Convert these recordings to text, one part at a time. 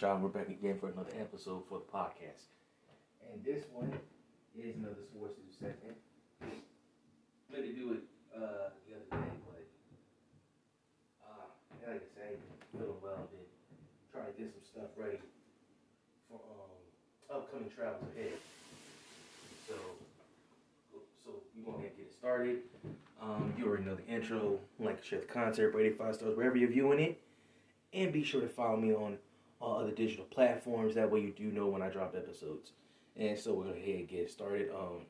Shaw. We're back again for another episode for the podcast. And this one is another sports news segment. Meant to do it uh, the other day, but uh, like I said, feeling well. Then trying to get some stuff ready for um, upcoming travels ahead. So, so we gonna get it started. Um, you already know the intro. Like, share the concert, rate it five stars wherever you're viewing it. And be sure to follow me on other digital platforms. That way you do know when I drop episodes. And so we're to head get started. Um,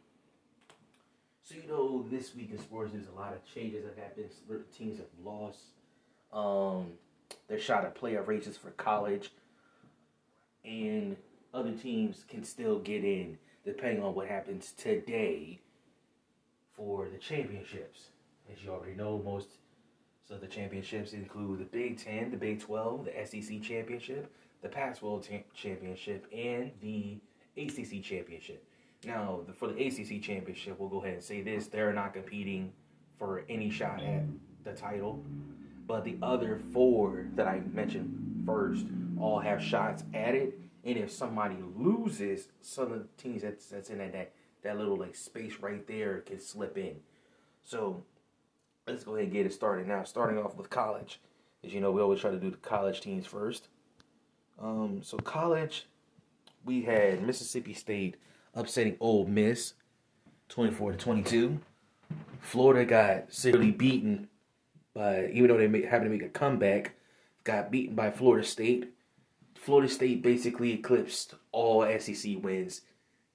so, you know, this week in sports, there's a lot of changes that happened. Teams have lost um, their shot at playoff races for college. And other teams can still get in depending on what happens today for the championships. As you already know, most so the championships include the Big Ten, the Big Twelve, the SEC championship, the Pac-12 t- championship, and the ACC championship. Now, the, for the ACC championship, we'll go ahead and say this: they're not competing for any shot at the title, but the other four that I mentioned first all have shots at it. And if somebody loses, some of the teams that's, that's in that, that that little like space right there can slip in. So let's go ahead and get it started now. Starting off with college, as you know, we always try to do the college teams first. Um, so college, we had Mississippi State upsetting Ole Miss, twenty-four to twenty-two. Florida got severely beaten by, even though they made, having to make a comeback, got beaten by Florida State. Florida State basically eclipsed all SEC wins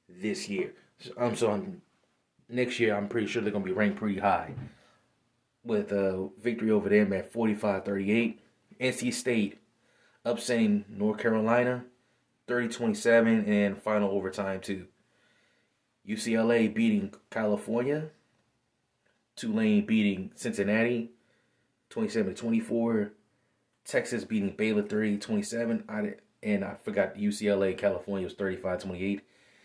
this year. I'm um, so I'm, next year. I'm pretty sure they're gonna be ranked pretty high with a victory over them at 45-38. NC State upsetting North Carolina 30-27 and final overtime too. UCLA beating California. Tulane beating Cincinnati 27-24. Texas beating Baylor 30-27. I and I forgot UCLA California was 35-28.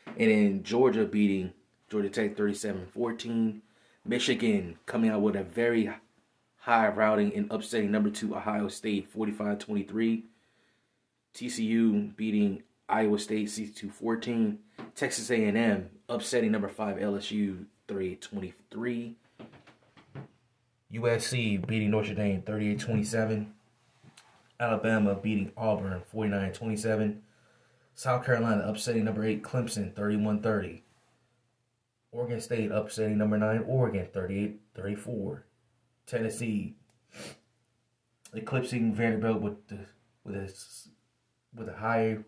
And then Georgia beating Georgia Tech 37-14. Michigan coming out with a very high routing and upsetting number two Ohio State 45-23. TCU beating Iowa State 62-14. Texas A&M upsetting number five LSU 3-23. USC beating Notre Dame 38-27. Alabama beating Auburn 49-27. South Carolina upsetting number 8 Clemson 31-30. Oregon State upsetting number 9 Oregon 38-34. Tennessee eclipsing Vanderbilt with the, with a with a high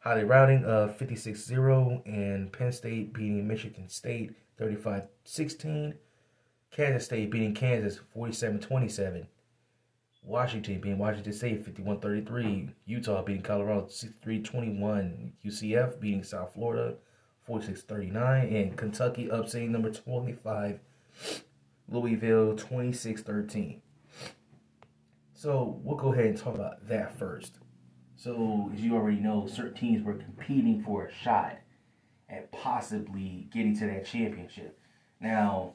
highly routing of 56-0 and Penn State beating Michigan State 35-16. Kansas State beating Kansas 47-27. Washington beating Washington State 51-33. Utah beating Colorado 63-21. UCF beating South Florida 46-39. And Kentucky upsetting number 25 Louisville 26-13. So we'll go ahead and talk about that first. So as you already know, certain teams were competing for a shot at possibly getting to that championship. Now,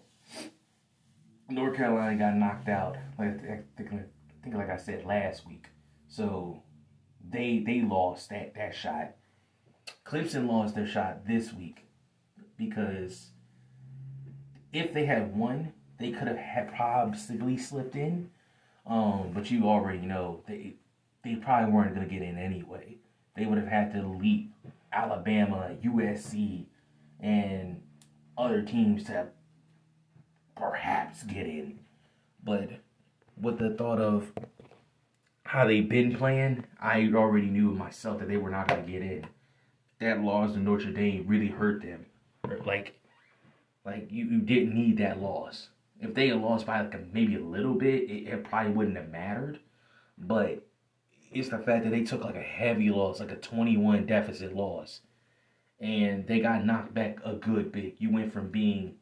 North Carolina got knocked out. Like I think, like I said last week. So they they lost that that shot. Clemson lost their shot this week because if they had won, they could have had possibly slipped in. Um, but you already know they they probably weren't gonna get in anyway. They would have had to leap Alabama, USC, and other teams to perhaps get in. But with the thought of how they've been playing, I already knew myself that they were not going to get in. That loss to Notre Dame really hurt them. Like, like you, you didn't need that loss. If they had lost by like a, maybe a little bit, it, it probably wouldn't have mattered. But it's the fact that they took like a heavy loss, like a 21 deficit loss. And they got knocked back a good bit. You went from being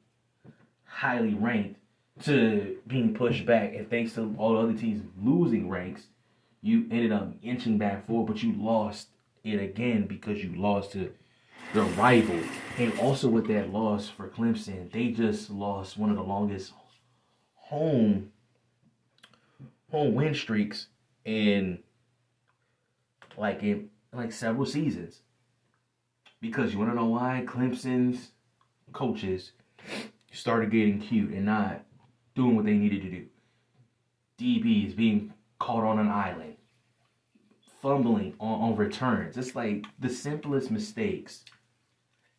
highly ranked to being pushed back. And thanks to all the other teams losing ranks, you ended up inching back forward, but you lost it again because you lost to the rival. And also with that loss for Clemson, they just lost one of the longest home home win streaks in like in like several seasons. Because you want to know why Clemson's coaches started getting cute and not doing what they needed to do. DBs being caught on an island, fumbling on, on returns. It's like the simplest mistakes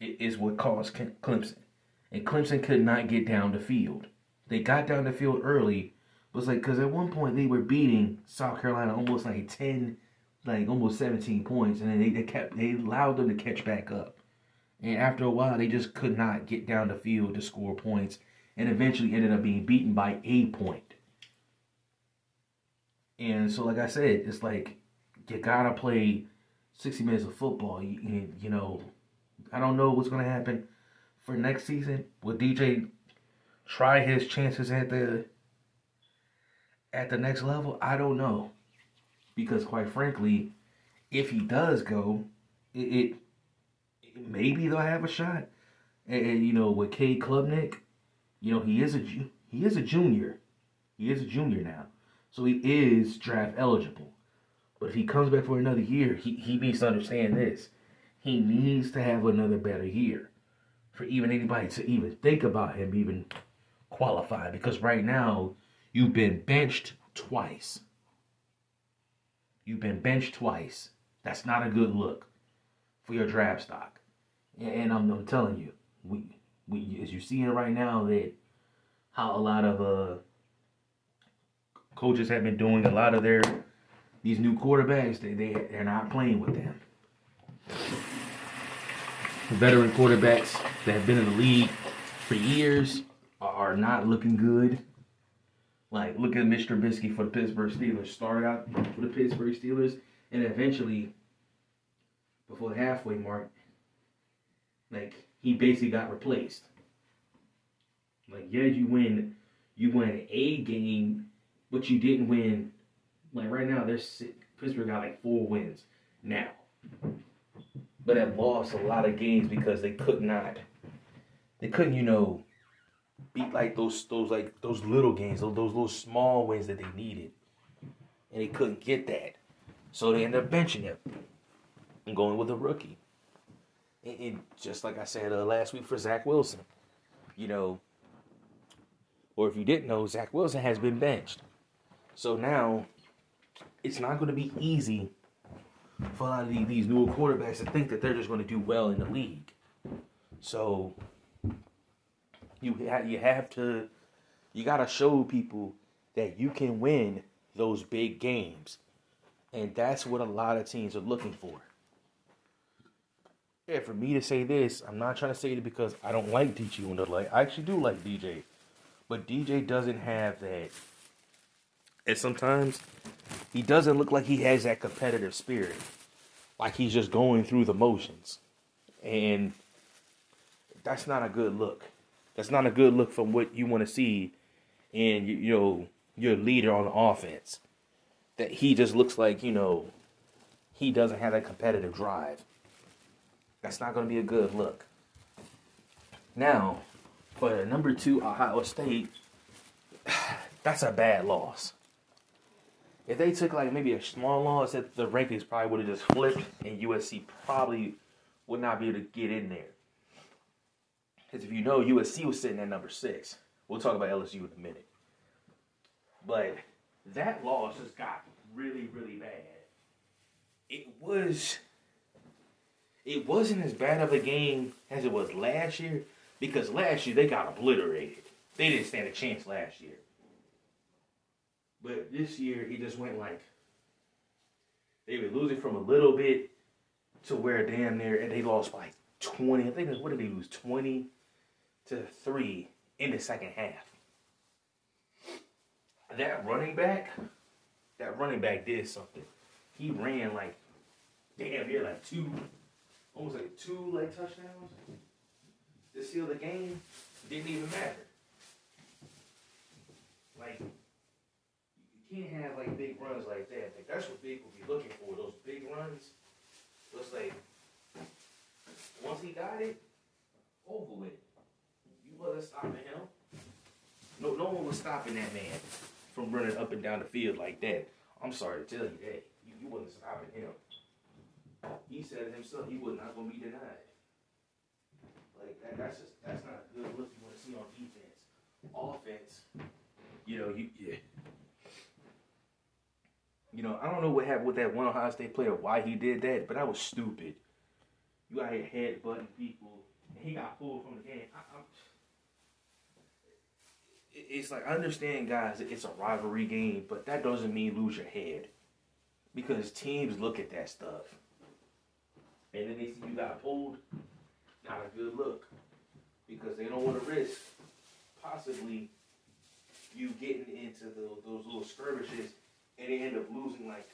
is what caused Clemson. And Clemson could not get down the field. They got down the field early, it's like because at one point they were beating South Carolina almost like ten, like almost seventeen points, and then they, they kept they allowed them to catch back up. And after a while, they just could not get down the field to score points, and eventually ended up being beaten by a point. And so, like I said, it's like you gotta play sixty minutes of football. You, you know, I don't know what's gonna happen for next season. Will DJ try his chances at the at the next level? I don't know. Because quite frankly, if he does go, it, it, maybe they'll have a shot. And, and, you know, with Cade Klubnik, you know, he is a he is a junior. He is a junior now. So he is draft eligible. But if he comes back for another year, he, he needs to understand this. He needs to have another better year for even anybody to even think about him even qualify. Because right now, you've been benched twice. You've been benched twice. That's not a good look for your draft stock. And I'm, I'm telling you, we we as you're seeing right now that how a lot of uh coaches have been doing a lot of their these new quarterbacks they, they they're not playing with them veteran quarterbacks that have been in the league for years are not looking good. Like, look at Mr. Trubisky for the Pittsburgh Steelers. Started out for the Pittsburgh Steelers, and eventually, before the halfway mark, like he basically got replaced. Like, yeah, you win, you win a game, but you didn't win. Like right now, there's Pittsburgh got like four wins now but have lost a lot of games because they could not, they couldn't, you know, beat like those those like those little games, those, those little small wins that they needed, and they couldn't get that, so they ended up benching him and going with a rookie. And, and just like I said uh, last week for Zach Wilson, you know, or if you didn't know, Zach Wilson has been benched, so now it's not going to be easy for a lot of these, these newer quarterbacks to think that they're just going to do well in the league. So you have, you have to you got to show people that you can win those big games. And that's what a lot of teams are looking for. Yeah, for me to say this, I'm not trying to say it because I don't like DJ the like. I actually do like DJ, but DJ doesn't have that. And sometimes he doesn't look like he has that competitive spirit. Like he's just going through the motions. And that's not a good look. That's not a good look from what you want to see in you know your leader on the offense. That he just looks like, you know, he doesn't have that competitive drive. That's not going to be a good look. Now, for number two, Ohio State, that's a bad loss. If they took like maybe a small loss, that the rankings probably would have just flipped, and USC probably would not be able to get in there. Because if you know, USC was sitting at number six. We'll talk about LSU in a minute. But that loss just got really, really bad. It was. It wasn't as bad of a game as it was last year because last year they got obliterated. They didn't stand a chance last year. But this year, he just went like they were losing from a little bit to where damn near and they lost by 20. I think what did they lose? 20 to 3 in the second half. That running back, that running back did something. He ran like damn near like two, almost like two like touchdowns to seal the game. Didn't even matter. Like you can't have like big runs like that. Like that's what big will be looking for. Those big runs. Just like once he got it, over with. Wasn't stopping him. No, no one was stopping that man from running up and down the field like that. I'm sorry to tell you that. You, you wasn't stopping him. he said it himself, he was not gonna be denied. Like that, that's just that's not a good look you want to see on defense. Offense, you know, you yeah. You know, I don't know what happened with that one Ohio State player, why he did that, but that was stupid. You out here headbutting people, and he got pulled from the game. I, it's like I understand, guys, it's a rivalry game, but that doesn't mean lose your head because teams look at that stuff, and then they see you got pulled. Not a good look because they don't want to risk possibly you getting into the, those little skirmishes and they end up losing like,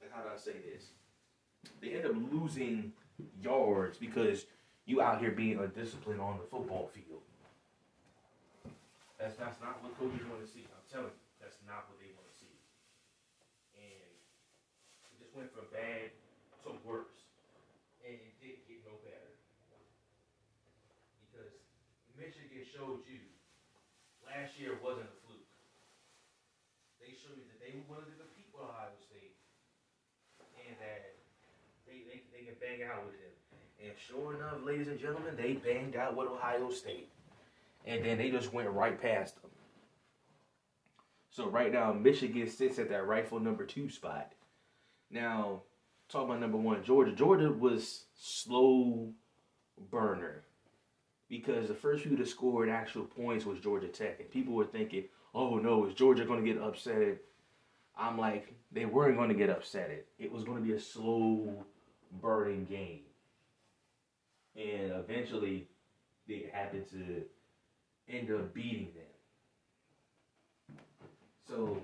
like how do I say this? They end up losing yards because you out here being undisciplined on the football field. That's that's not what coaches want to see. I'm telling you, that's not what they want to see. And it just went from bad to worse, and it didn't get no better because Michigan showed you last year wasn't a fluke. They showed you that they were wanted to compete with Ohio State, and that they they, they can bang out with them. And sure enough, ladies and gentlemen, they banged out with Ohio State and then they just went right past them. So right now, Michigan sits at that rightful number two spot. Now, talk about number one, Georgia. Georgia was slow burner because the first few to score actual points was Georgia Tech, and people were thinking, "Oh no, is Georgia going to get upset?" I'm like, they weren't going to get upset. It was going to be a slow burning game, and eventually, it happened to end up beating them. So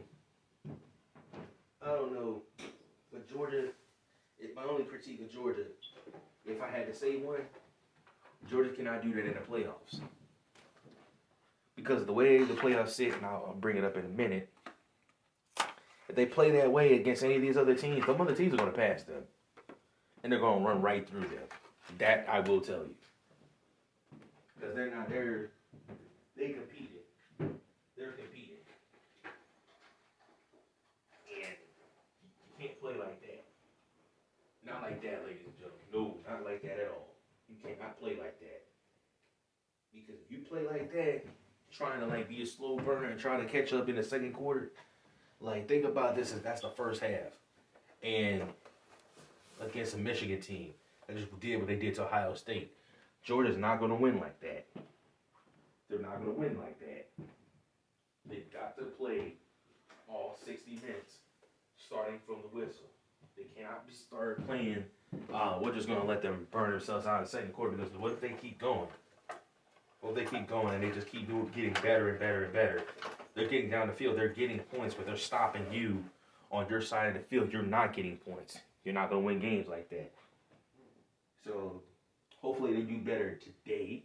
I don't know, but Georgia. It, my only critique of Georgia, if I had to say one, Georgia cannot do that in the playoffs because the way the playoffs sit, and I'll, I'll bring it up in a minute. If they play that way against any of these other teams, some other teams are going to pass them, and they're going to run right through them. That I will tell you, because they're not there they competed. They're competing. And you can't play like that. Not like that, ladies and gentlemen. No, not like that at all. You cannot play like that. Because if you play like that, trying to like be a slow burner and trying to catch up in the second quarter, like think about this as that's the first half. And against a Michigan team that just did what they did to Ohio State. Georgia's not gonna win like that. They're not going to win like that. They've got to play all 60 minutes, starting from the whistle. They cannot start playing. Uh, we're just going to let them burn themselves out in the second quarter because what if they keep going? What if they keep going and they just keep doing, getting better and better and better? They're getting down the field. They're getting points, but they're stopping you on your side of the field. You're not getting points. You're not going to win games like that. So hopefully they do better today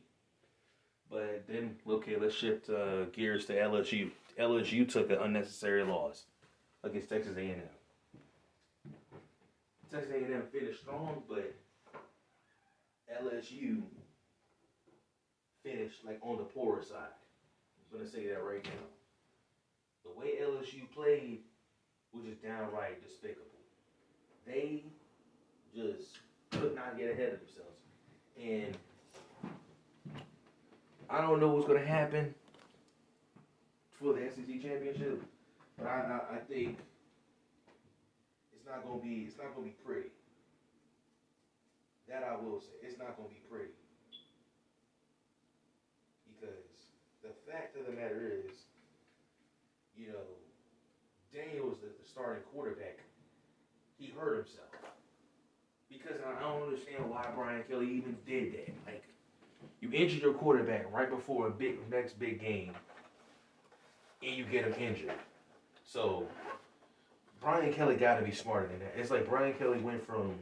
but then, okay, let's shift uh, gears to LSU. LSU took an unnecessary loss against Texas A&M. Texas A&M finished strong, but LSU finished like on the poorer side. I'm gonna say that right now. The way LSU played was just downright despicable. They just could not get ahead of themselves, and I don't know what's to happen for the SEC championship, but I, I, I think it's not to be it's not to be pretty. That I will say, it's not to be pretty because the fact of the matter is, you know, Daniels, the, the starting quarterback, he hurt himself because I don't understand why Brian Kelly even did that. Like you injured your quarterback right before a big next big game, and you get him injured. So Brian Kelly got to be smarter than that. It's like Brian Kelly went from,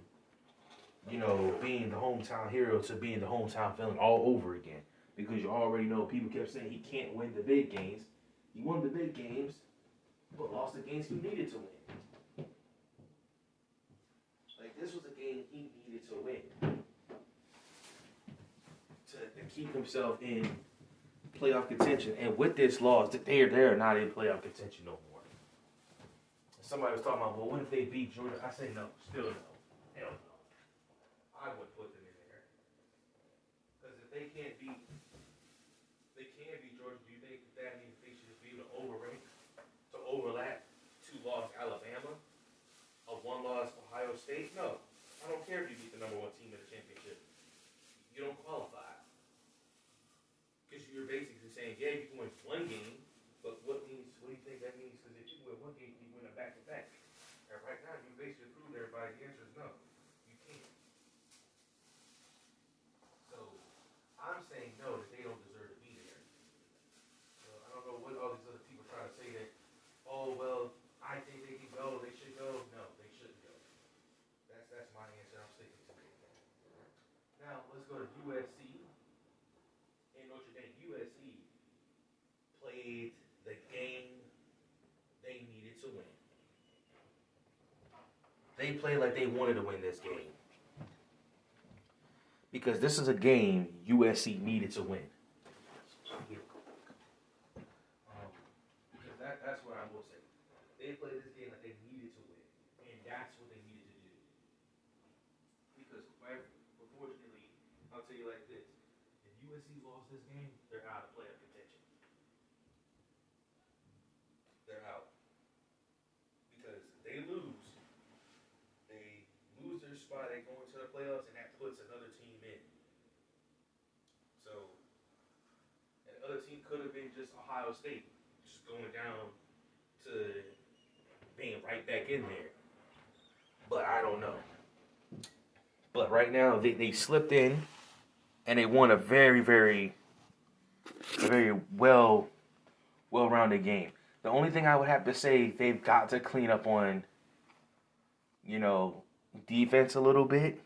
you know, being the hometown hero to being the hometown villain all over again. Because you already know people kept saying he can't win the big games. He won the big games, but lost the games he needed to win. Like this was a game he needed to win keep himself in playoff contention. And with this loss, they're they're not in playoff contention no more. Somebody was talking about, well, what if they beat Georgia? I say no, still no. Hell no. I would put them in there. Because if they can't beat, they can't beat Georgia, do you think that means they should be able to overrank, to overlap two loss Alabama, a one loss Ohio State? No. I don't care if you beat the number one team in the championship. You don't qualify. You're basically saying, yeah, you can win one game, but what means, what do you think that means? Because if you win one game, you win a back to back. And right now, you basically proved everybody the answer is no. You can't. So I'm saying no, that they don't deserve to be there. So I don't know what all these other people try to say that, oh, well, I think they can go, they should go. No, they shouldn't go. That's, that's my answer. I'm sticking to it. Now, let's go to USC. And Notre Dame, USC the game they needed to win. They played like they wanted to win this game. Because this is a game USC needed to win. Um, that, that's what I will say. They played this game like they needed to win. And that's what they needed to do. Because, unfortunately, I'll tell you like this. If USC lost this game, they're out of playoff contention. They're out. Because if they lose, they lose their spot, they go into the playoffs, and that puts another team in. So, and the other team could have been just Ohio State, just going down to being right back in there. But I don't know. But right now, they, they slipped in, and they won a very, very, very well, well-rounded game. The only thing I would have to say, they've got to clean up on, you know, defense a little bit,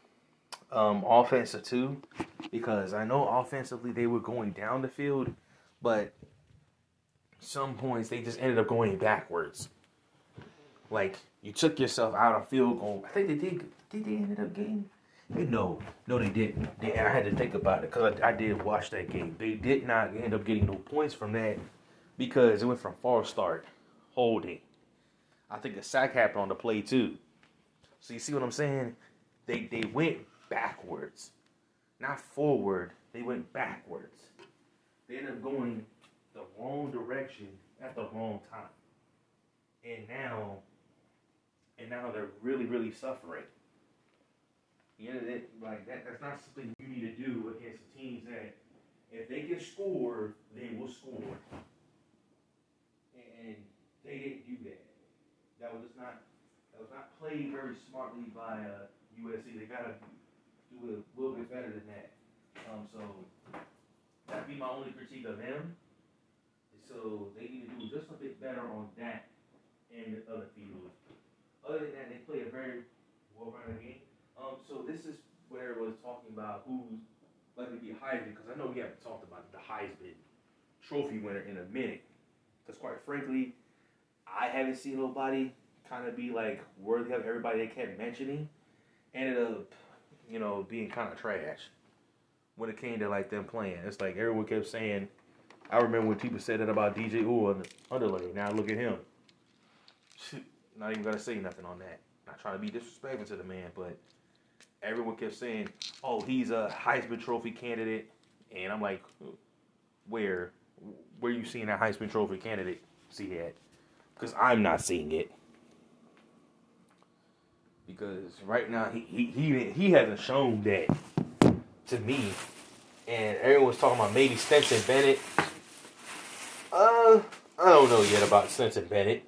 um, offensive too, because I know offensively they were going down the field, but some points they just ended up going backwards. Like you took yourself out of field goal. I think they did. Did they ended up getting? No, no, they didn't. They, I had to think about it because I, I did watch that game. They did not end up getting no points from that because it went from false start, holding. I think a sack happened on the play too. So you see what I'm saying? They they went backwards, not forward. They went backwards. They ended up going the wrong direction at the wrong time, and now, and now they're really really suffering. You know that like that. That's not something you need to do against the teams that if they can score, they will score. And they didn't do that. That was not that was not played very smartly by uh, USC. They gotta do a little bit better than that. Um, so be my only critique of them. So they need to do just a bit better on that and the other fields. Other than that, they play a very well-rounded game. Um, so this is where it was talking about who's likely to be Heisman, because I know we haven't talked about the Heisman Trophy winner in a minute. Because quite frankly, I haven't seen nobody kind of be like worthy of everybody they kept mentioning. Ended up, you know, being kind of trash when it came to like them playing. It's like everyone kept saying. I remember when people said that about DJ Ooh on the underlay. Now look at him. Not even gonna say nothing on that. Not trying to be disrespectful to the man, but everyone kept saying, "Oh, he's a Heisman Trophy candidate," and I'm like, "Where? Where you seeing that Heisman Trophy candidate? See that? Because I'm not seeing it. Because right now he he he, he hasn't shown that to me, and everyone's talking about maybe Stetson Bennett. Uh, I don't know yet about Stetson Bennett.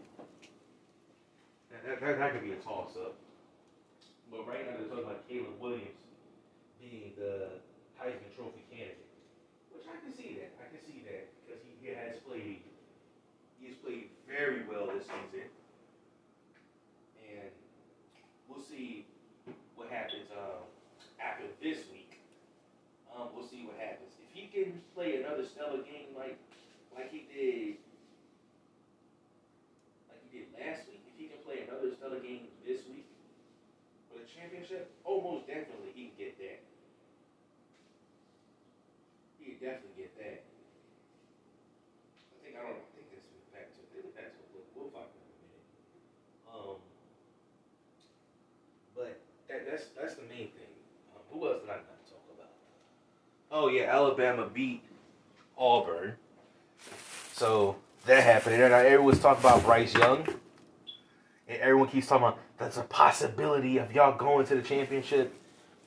That, that, that, could be a toss up. But right now they're talking about Caleb Williams being the Heisman Trophy candidate, which I can see that. I can see that because he, he has played. He has played very well this season, and we'll see what happens um, after this week. Um, we'll see what happens. If he can play another stellar game like like he did like he did last week, if he can play another stellar game this week for the championship, almost definitely he can get that. He definitely get that. I think I don't know, I think this is back to I think the back to we'll, we'll find out in a minute. Um but that that's that's that's the main thing. Um, who else did I not talk about? Oh yeah, Alabama beat Auburn. So that happened, and uh, everyone's talking about Bryce Young, and everyone keeps talking about that's a possibility of y'all going to the championship.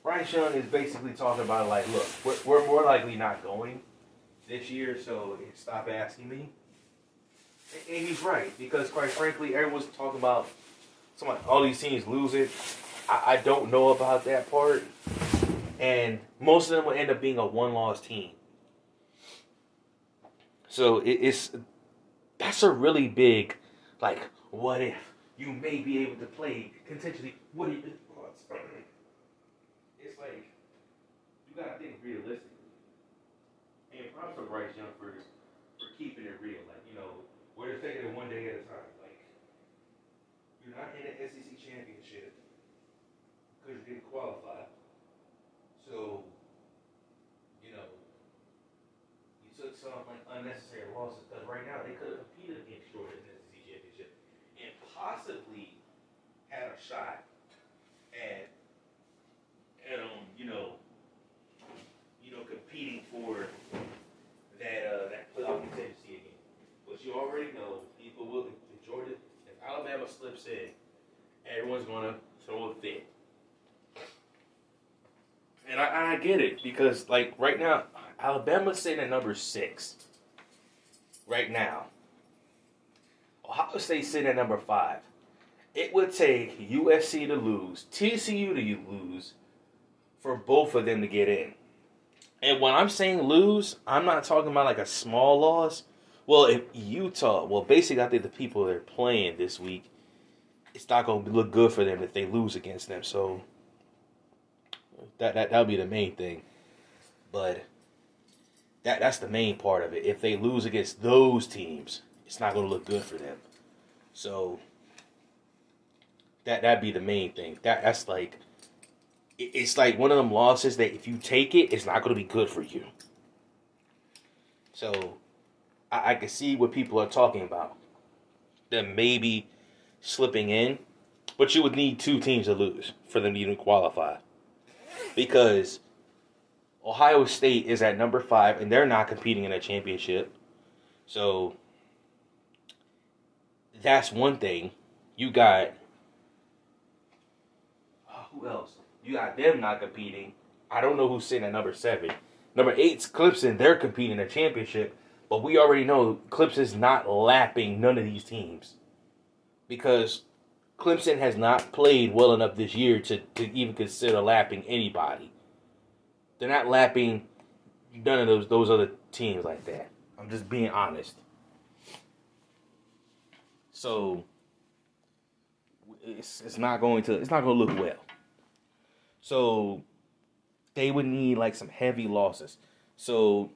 Bryce Young is basically talking about like, look, we're, we're more likely not going this year, so stop asking me. And, and he's right because, quite frankly, everyone's talking about some all these teams losing. I, I don't know about that part, and most of them will end up being a one-loss team. So it, it's that's a really big, like, what if you may be able to play contentionally? What if it's like you gotta think realistically. And props to Bryce Young for for keeping it real. Like you know, we're just taking it one day at a time. Like you're not in the SEC championship because you didn't qualify. So you know you took some like unnecessary losses because right now they could have competed against Georgia in the SEC championship and possibly had a shot at at um you know you know competing for that uh that playoff contingency again. But you already know people will if Georgia if Alabama slips in, everyone's gonna throw a fit. And I, I get it because like right now Alabama's sitting at number six. Right now. Ohio State sitting at number five. It would take USC to lose, TCU to lose, for both of them to get in. And when I'm saying lose, I'm not talking about like a small loss. Well, if Utah, well, basically, I think the people they're playing this week, it's not going to look good for them if they lose against them. So that that that'll be the main thing. But that that's the main part of it. If they lose against those teams, it's not going to look good for them. So that that'd be the main thing. That that's like it's like one of them losses that if you take it, it's not going to be good for you. So I, I can see what people are talking about. Them maybe slipping in, but you would need two teams to lose for them to even qualify. Because Ohio State is at number five and they're not competing in a championship. So that's one thing. You got who else? You got them not competing. I don't know who's sitting at number seven. Number eight's Clemson. They're competing in a championship, but we already know Clemson's not lapping none of these teams because Clemson has not played well enough this year to, to even consider lapping anybody. They're not lapping none of those those other teams like that. I'm just being honest. So it's it's not going to it's not going to look well. So they would need like some heavy losses. So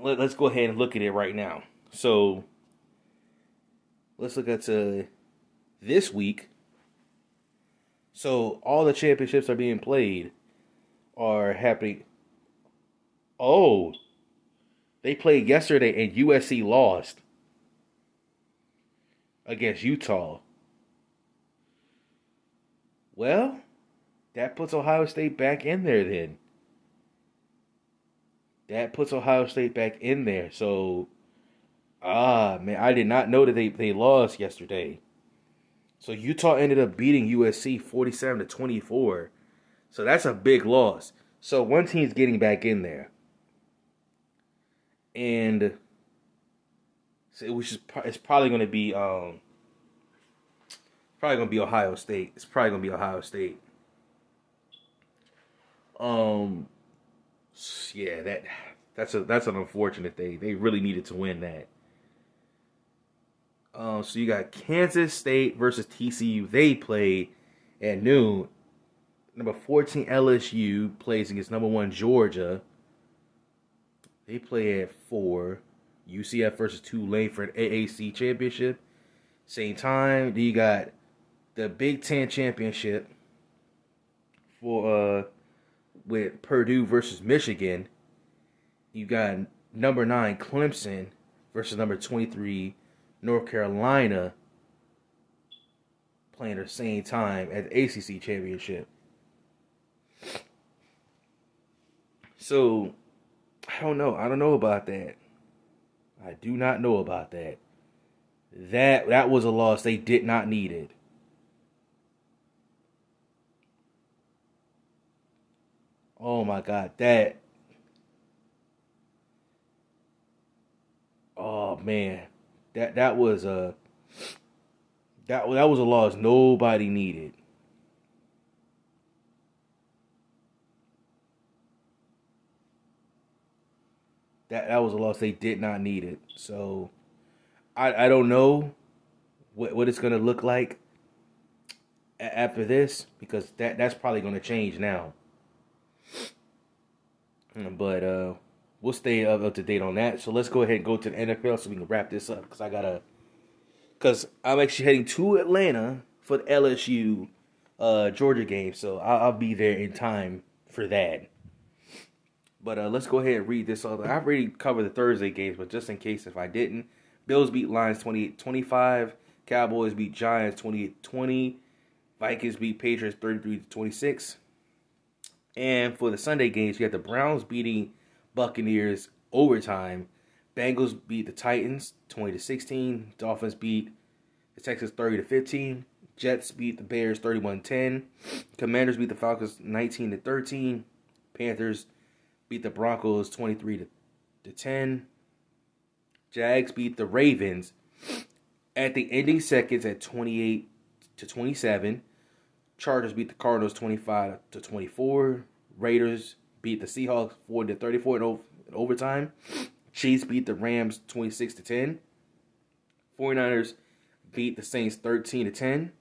let, us go ahead and look at it right now. So let's look at uh, this week. So all the championships are being played are happening. Oh, they played yesterday and USC lost against Utah. Well, that puts Ohio State back in there then. That puts Ohio State back in there. So, ah, man, I did not know that they, they lost yesterday. So Utah ended up beating USC 47 to 24. So that's a big loss. So one team's getting back in there. And which is it's probably going to be um probably going to be Ohio State. It's probably going to be Ohio State. Um yeah, that that's a that's an unfortunate thing. They really needed to win that. Um, so you got Kansas State versus TCU. They play at noon. Number 14 LSU plays against number one Georgia. They play at four. UCF versus Tulane for an AAC championship. Same time. Then you got the Big Ten championship for uh with Purdue versus Michigan. You got number nine Clemson versus number twenty three North Carolina playing at the same time at the ACC championship. So, I don't know. I don't know about that. I do not know about that. That that was a loss they did not need it. Oh my god, that Oh man. That that was a that that was a loss nobody needed. That that was a loss they did not need it. So I I don't know what what it's gonna look like after this because that that's probably gonna change now. But uh we'll stay up, up to date on that. So let's go ahead and go to the NFL so we can wrap this up because I gotta because I'm actually heading to Atlanta for the LSU uh, Georgia game, so I'll, I'll, be there in time for that. But uh, let's go ahead and read this. I've already covered the Thursday games, but just in case if I didn't, Bills beat Lions 28-25, Cowboys beat Giants 28-20, Vikings beat Patriots 33-26. And for the Sunday games, you have the Browns beating Buccaneers overtime Bengals beat the Titans 20 to 16. Dolphins beat the Texans 30 to 15. Jets beat the Bears 31-10. Commanders beat the Falcons 19 to 13. Panthers beat the Broncos 23 to to 10. Jags beat the Ravens at the ending seconds at 28 to 27. Chargers beat the Cardinals 25 to 24. Raiders beat the Seahawks 40 to 34 in overtime. Chiefs beat the Rams 26 to 10. 49ers beat the Saints 13 to 10.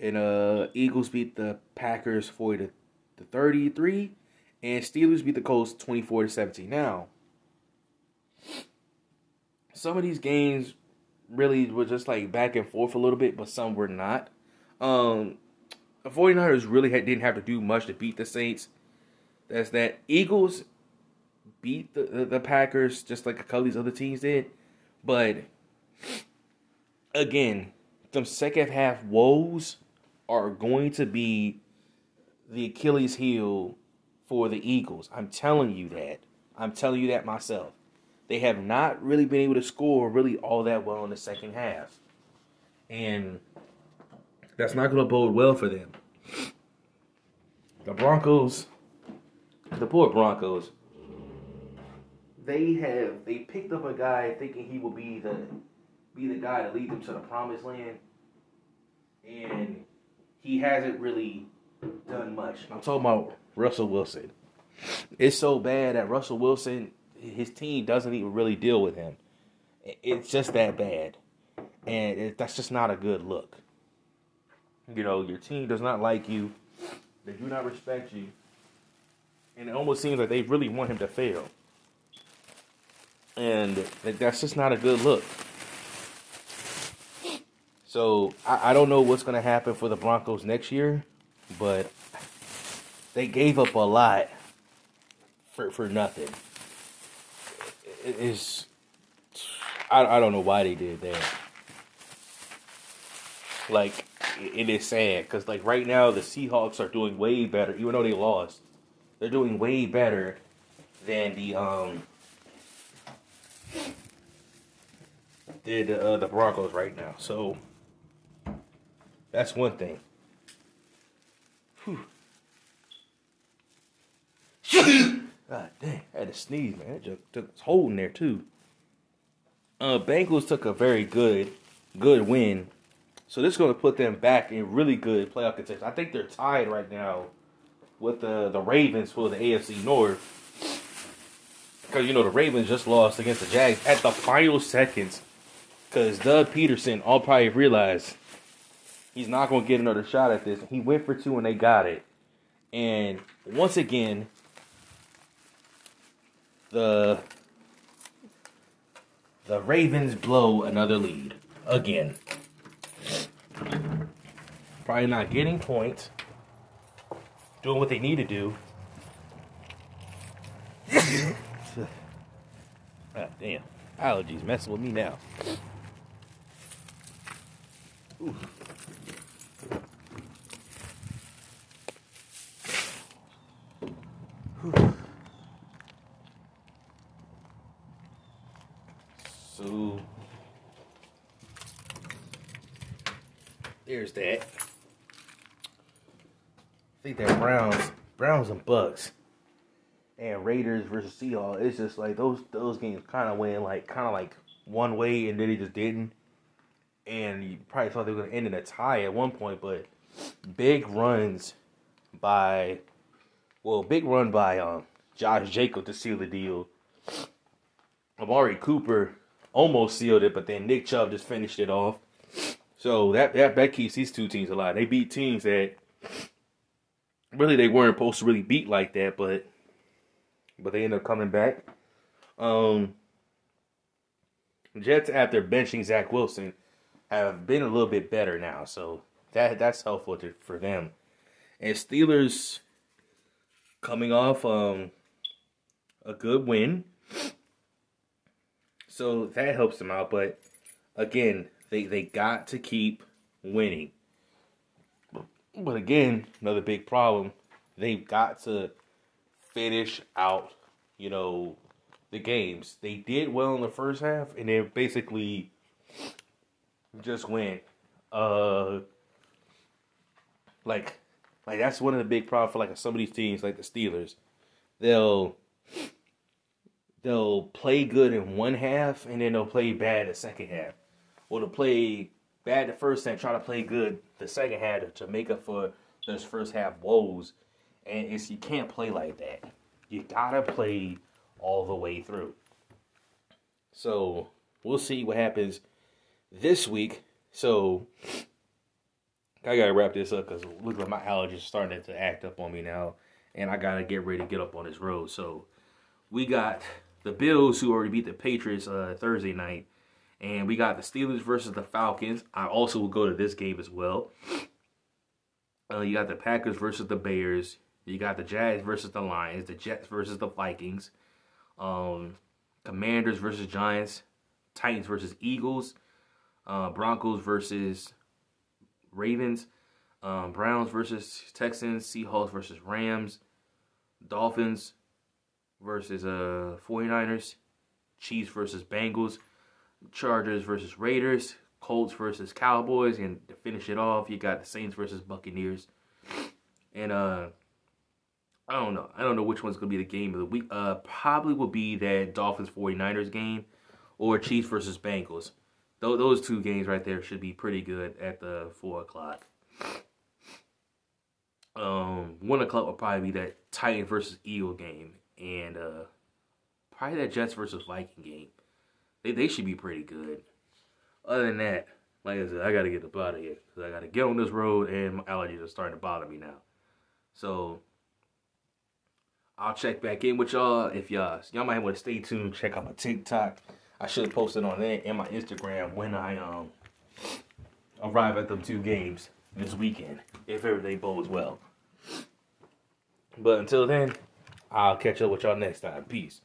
And uh Eagles beat the Packers 40 to, to 33. And Steelers beat the Colts 24 to 17. Now, some of these games really were just like back and forth a little bit, but some were not. Um the 49ers really had, didn't have to do much to beat the Saints. That's that. Eagles beat the, the, the Packers just like a couple of these other teams did. But again, some second half woes are going to be the Achilles heel for the Eagles. I'm telling you that. I'm telling you that myself. They have not really been able to score really all that well in the second half. And that's not going to bode well for them. The Broncos, the poor Broncos, they have they picked up a guy thinking he will be the be the guy to lead them to the promised land, and he hasn't really done much. I'm talking about Russell Wilson. It's so bad that Russell Wilson, his team doesn't even really deal with him. It's just that bad, and it, that's just not a good look. You know, your team does not like you. They do not respect you. And it almost seems like they really want him to fail and that's just not a good look. So I, I don't know what's going to happen for the Broncos next year, but they gave up a lot for for nothing. It is I I don't know why they did that. Like it is sad because like right now the Seahawks are doing way better, even though they lost. They're doing way better than the um did uh, the Broncos right now. So that's one thing. Whew. God damn, I had to sneeze, man. It just took its hold in there too. Uh, Bengals took a very good, good win. So this is going to put them back in really good playoff contention. I think they're tied right now with the the Ravens for the AFC North. Because you know the Ravens just lost against the Jags at the final seconds because Doug Pederson all probably realized he's not going to get another shot at this. He went for two and they got it. And once again, the the Ravens blow another lead again. Probably not getting points, doing what they need to do. ah, damn, allergies messing with me now. So there's that. I think that Browns, Browns and Bucks, and Raiders versus Seahawks. It's just like those those games kind of went like kind of like one way, and then they just didn't. And you probably thought they were gonna end in a tie at one point, but big runs by, well, big run by um Josh Jacob to seal the deal. Amari Cooper almost sealed it, but then Nick Chubb just finished it off. So that that that keeps these two teams alive. They beat teams that really they weren't supposed to really beat like that, but but they end up coming back. Um, Jets after benching Zach Wilson have been a little bit better now, so that that's helpful to, for them. And Steelers coming off um a good win, so that helps them out. But again, they they got to keep winning. But again, another big problem. They've got to finish out, you know, the games. They did well in the first half, and then basically just went, uh, like, like that's one of the big problems for like some of these teams, like the Steelers. They'll they'll play good in one half, and then they'll play bad the second half, or they'll play bad the first half, try to play good the second half to make up for those first half woes. And it's you can't play like that. You gotta play all the way through. So we'll see what happens this week. So I gotta wrap this up because look like my allergies starting to act up on me now, and I gotta get ready to get up on this road. So we got the Bills who already beat the Patriots uh, Thursday night, and we got the Steelers versus the Falcons. I also will go to this game as well. Uh, you got the Packers versus the Bears. You got the Jags versus the Lions, the Jets versus the Vikings, um, Commanders versus Giants, Titans versus Eagles, uh, Broncos versus Ravens, um, Browns versus Texans, Seahawks versus Rams, Dolphins versus uh 49ers, Chiefs versus Bengals, Chargers versus Raiders, Colts versus Cowboys, and to finish it off, you got the Saints versus Buccaneers. And uh I don't know. I don't know which one's to be the game of the week. Uh, probably will be that Dolphins 49ers game or Chiefs versus Bengals. Th- those two games right there should be pretty good at the 4 o'clock. Um, 1 o'clock will probably be that Titan versus Eagle game. And uh, probably that Jets versus Viking game. They, they should be pretty good. Other than that, like I said, I got to get up out of here. Because I got to get on this road and my allergies are starting to bother me now. So I'll check back in with y'all if y'all y'all might want to stay tuned. Check out my TikTok. I should have posted on there and my Instagram when I um arrive at them two games this weekend if everything bodes well. But until then, I'll catch up with y'all next time. Peace.